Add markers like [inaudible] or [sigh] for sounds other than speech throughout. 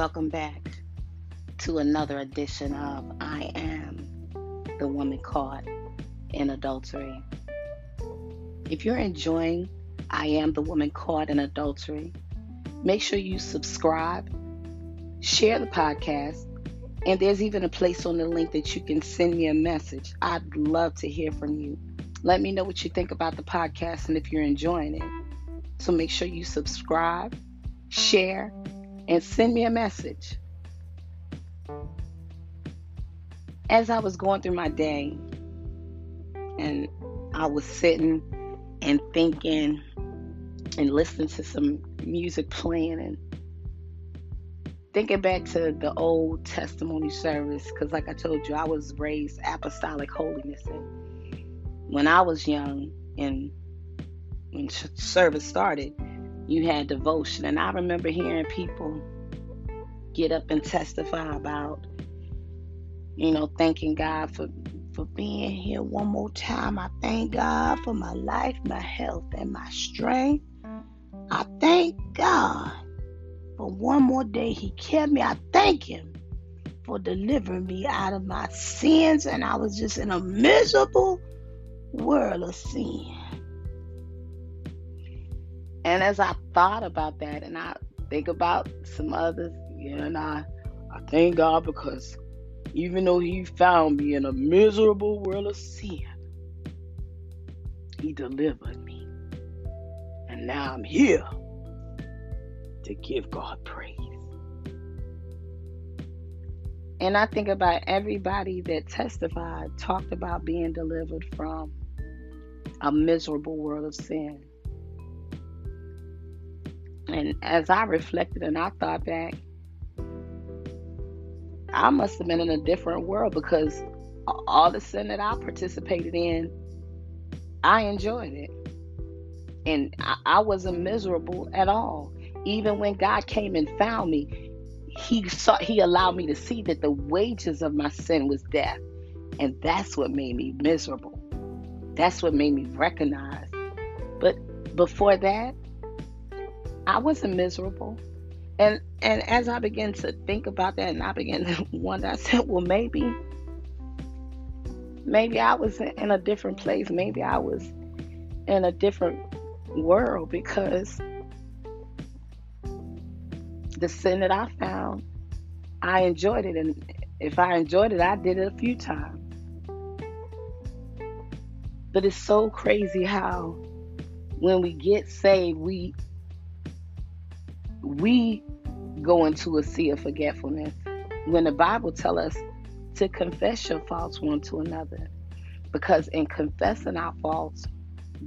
Welcome back to another edition of I Am the Woman Caught in Adultery. If you're enjoying I Am the Woman Caught in Adultery, make sure you subscribe, share the podcast, and there's even a place on the link that you can send me a message. I'd love to hear from you. Let me know what you think about the podcast and if you're enjoying it. So make sure you subscribe, share, and send me a message. As I was going through my day and I was sitting and thinking and listening to some music playing and thinking back to the old testimony service, because like I told you, I was raised apostolic holiness. And when I was young and when service started, you had devotion. And I remember hearing people get up and testify about, you know, thanking God for for being here one more time. I thank God for my life, my health, and my strength. I thank God for one more day He kept me. I thank Him for delivering me out of my sins, and I was just in a miserable world of sin. And as I thought about that, and I think about some others, you know, and I, I thank God because even though He found me in a miserable world of sin, He delivered me. And now I'm here to give God praise. And I think about everybody that testified, talked about being delivered from a miserable world of sin. And as I reflected and I thought back, I must have been in a different world because all the sin that I participated in, I enjoyed it. And I, wasn't miserable at all. Even when God came and found me, He saw He allowed me to see that the wages of my sin was death. And that's what made me miserable. That's what made me recognize. But before that, I wasn't miserable. And and as I began to think about that and I began to [laughs] wonder, I said, well maybe maybe I was in a different place. Maybe I was in a different world because the sin that I found, I enjoyed it. And if I enjoyed it, I did it a few times. But it's so crazy how when we get saved, we we go into a sea of forgetfulness. When the Bible tells us to confess your faults one to another. Because in confessing our faults,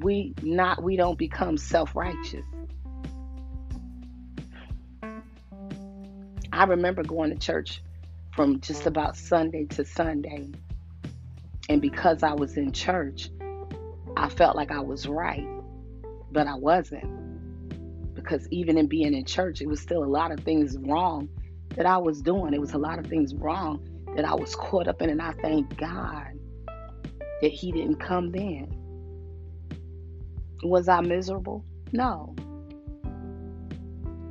we not we don't become self-righteous. I remember going to church from just about Sunday to Sunday. And because I was in church, I felt like I was right, but I wasn't because even in being in church, it was still a lot of things wrong that I was doing. It was a lot of things wrong that I was caught up in, and I thank God that He didn't come then. Was I miserable? No.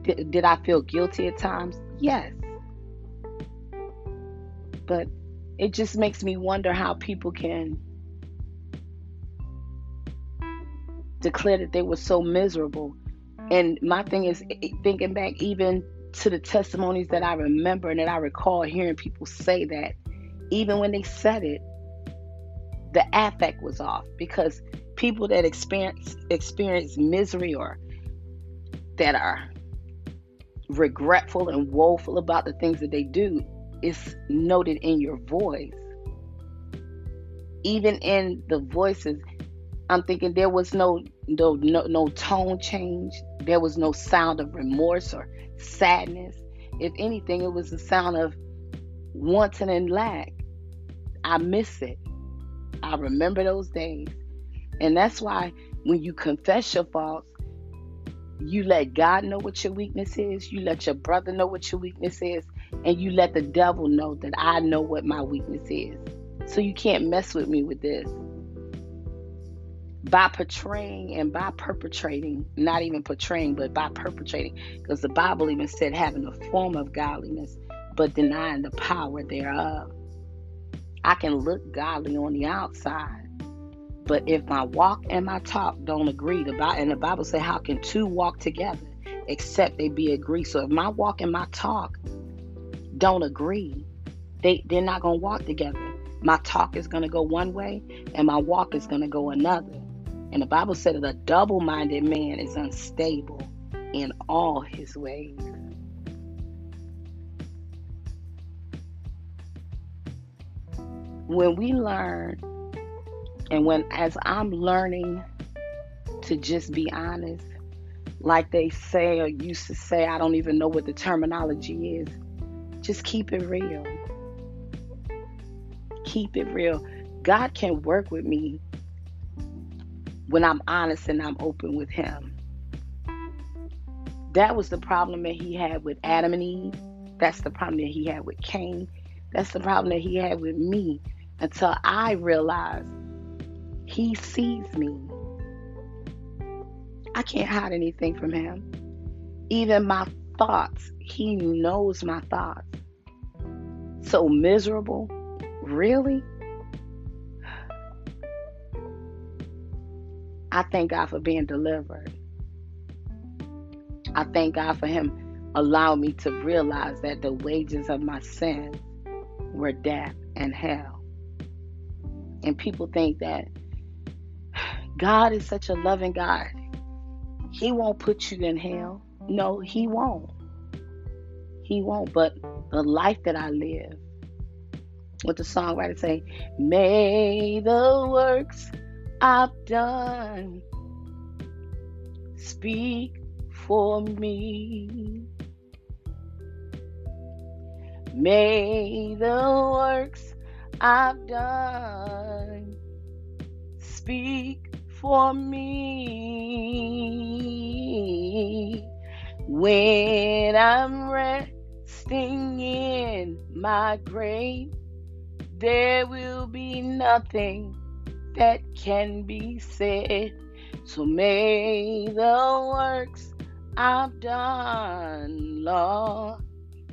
Did, did I feel guilty at times? Yes. But it just makes me wonder how people can declare that they were so miserable and my thing is thinking back even to the testimonies that I remember and that I recall hearing people say that even when they said it, the affect was off because people that experience experience misery or that are regretful and woeful about the things that they do is noted in your voice. Even in the voices, I'm thinking there was no no no, no tone change. There was no sound of remorse or sadness. If anything, it was the sound of wanting and lack. I miss it. I remember those days. And that's why when you confess your faults, you let God know what your weakness is, you let your brother know what your weakness is, and you let the devil know that I know what my weakness is. So you can't mess with me with this. By portraying and by perpetrating, not even portraying, but by perpetrating, because the Bible even said having a form of godliness, but denying the power thereof. I can look godly on the outside, but if my walk and my talk don't agree, the Bible, and the Bible says, how can two walk together except they be agree? So if my walk and my talk don't agree, they, they're not going to walk together. My talk is going to go one way and my walk is going to go another. And the Bible said that a double minded man is unstable in all his ways. When we learn, and when as I'm learning to just be honest, like they say or used to say, I don't even know what the terminology is, just keep it real. Keep it real. God can work with me when I'm honest and I'm open with Him. That was the problem that He had with Adam and Eve. That's the problem that He had with Cain. That's the problem that He had with me until I realized He sees me. I can't hide anything from Him. Even my thoughts, He knows my thoughts. So miserable? Really? I thank God for being delivered. I thank God for Him allowing me to realize that the wages of my sin were death and hell. And people think that God is such a loving God. He won't put you in hell. No, He won't. He won't. But the life that I live, what the songwriter say, may the works I've done. Speak for me. May the works I've done speak for me. When I'm resting in my grave, there will be nothing that can be said. So may the works I've done, Lord,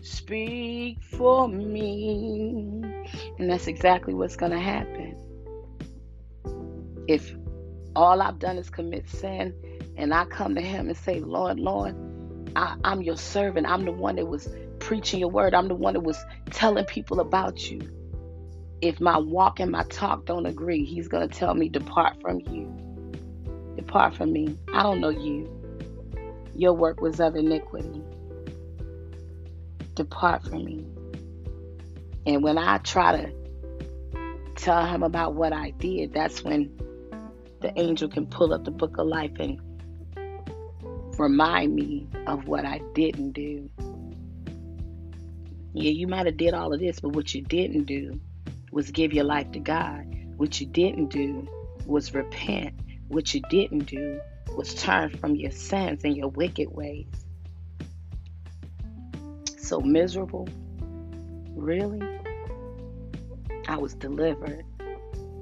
speak for me. And that's exactly what's going to happen. If all I've done is commit sin, and I come to Him and say, Lord, Lord, I, I'm your servant. I'm the one that was preaching your word. I'm the one that was telling people about you if my walk and my talk don't agree, he's going to tell me, Depart from you. Depart from me. I don't know you. Your work was of iniquity. Depart from me. And when I try to tell him about what I did, that's when the angel can pull up the book of life and remind me of what I didn't do. Yeah, you might have did all of this, but what you didn't do was give your life to God. What you didn't do was repent. What you didn't do was turn from your sins and your wicked ways. So miserable? Really? I was delivered.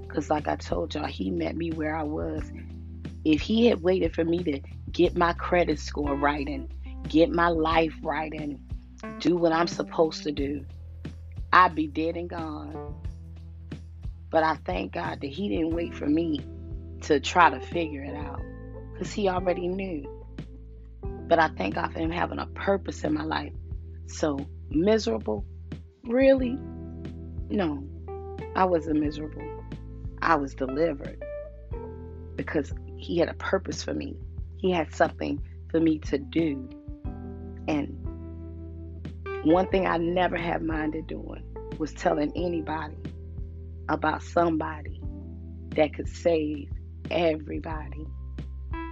Because, like I told y'all, He met me where I was. If He had waited for me to get my credit score right and get my life right and do what I'm supposed to do, I'd be dead and gone. But I thank God that He didn't wait for me to try to figure it out because He already knew. But I thank God for Him having a purpose in my life. So, miserable? Really? No, I wasn't miserable. I was delivered because He had a purpose for me, He had something for me to do. And one thing I never had minded doing was telling anybody about somebody that could save everybody.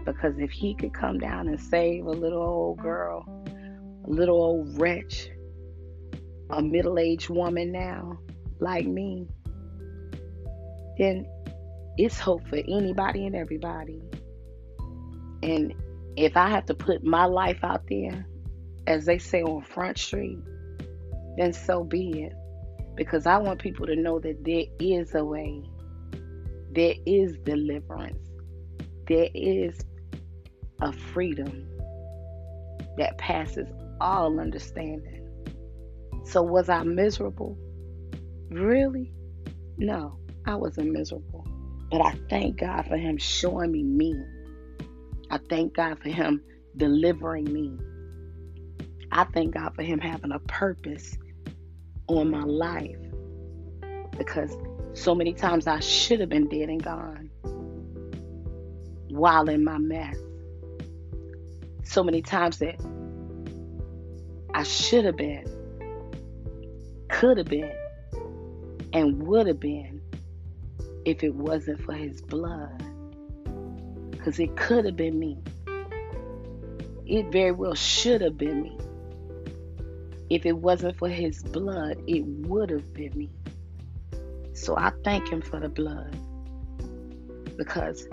Because if he could come down and save a little old girl, a little old wretch, a middle aged woman now, like me, then it's hope for anybody and everybody. And if I have to put my life out there, as they say on Front Street, then so be it because I want people to know that there is a way, there is deliverance, there is a freedom that passes all understanding. So, was I miserable? Really? No, I wasn't miserable. But I thank God for Him showing me me. I thank God for Him delivering me. I thank God for Him having a purpose on my life. Because so many times I should have been dead and gone while in my mess. So many times that I should have been, could have been, and would have been if it wasn't for his blood. Because it could have been me. It very well should have been me. If it wasn't for his blood, it would have been me. So I thank him for the blood. Because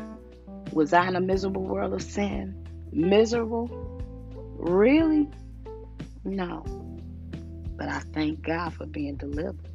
was I in a miserable world of sin? Miserable? Really? No. But I thank God for being delivered.